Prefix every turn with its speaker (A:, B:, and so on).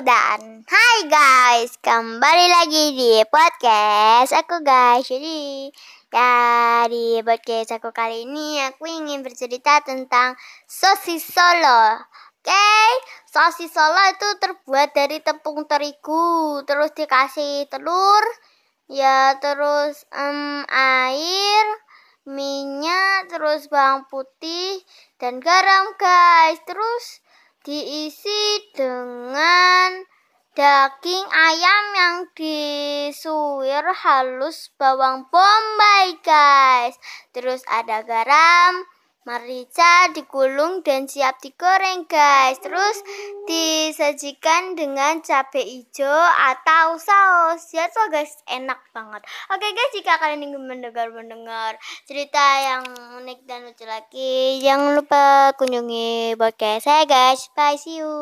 A: dan hai guys, kembali lagi di podcast aku guys. Jadi ya di podcast aku kali ini aku ingin bercerita tentang sosis Solo. Oke, sosis Solo itu terbuat dari tepung terigu, terus dikasih telur, ya terus um, air, minyak, terus bawang putih dan garam guys. Terus diisi dengan daging ayam yang disuir halus bawang bombay guys. Terus ada garam merica digulung dan siap digoreng guys. Terus disajikan dengan cabai hijau atau saus. Ya tuh guys enak banget. Oke guys jika kalian ingin mendengar mendengar cerita yang unik lucu lagi. Jangan lupa kunjungi podcast saya guys. Bye see you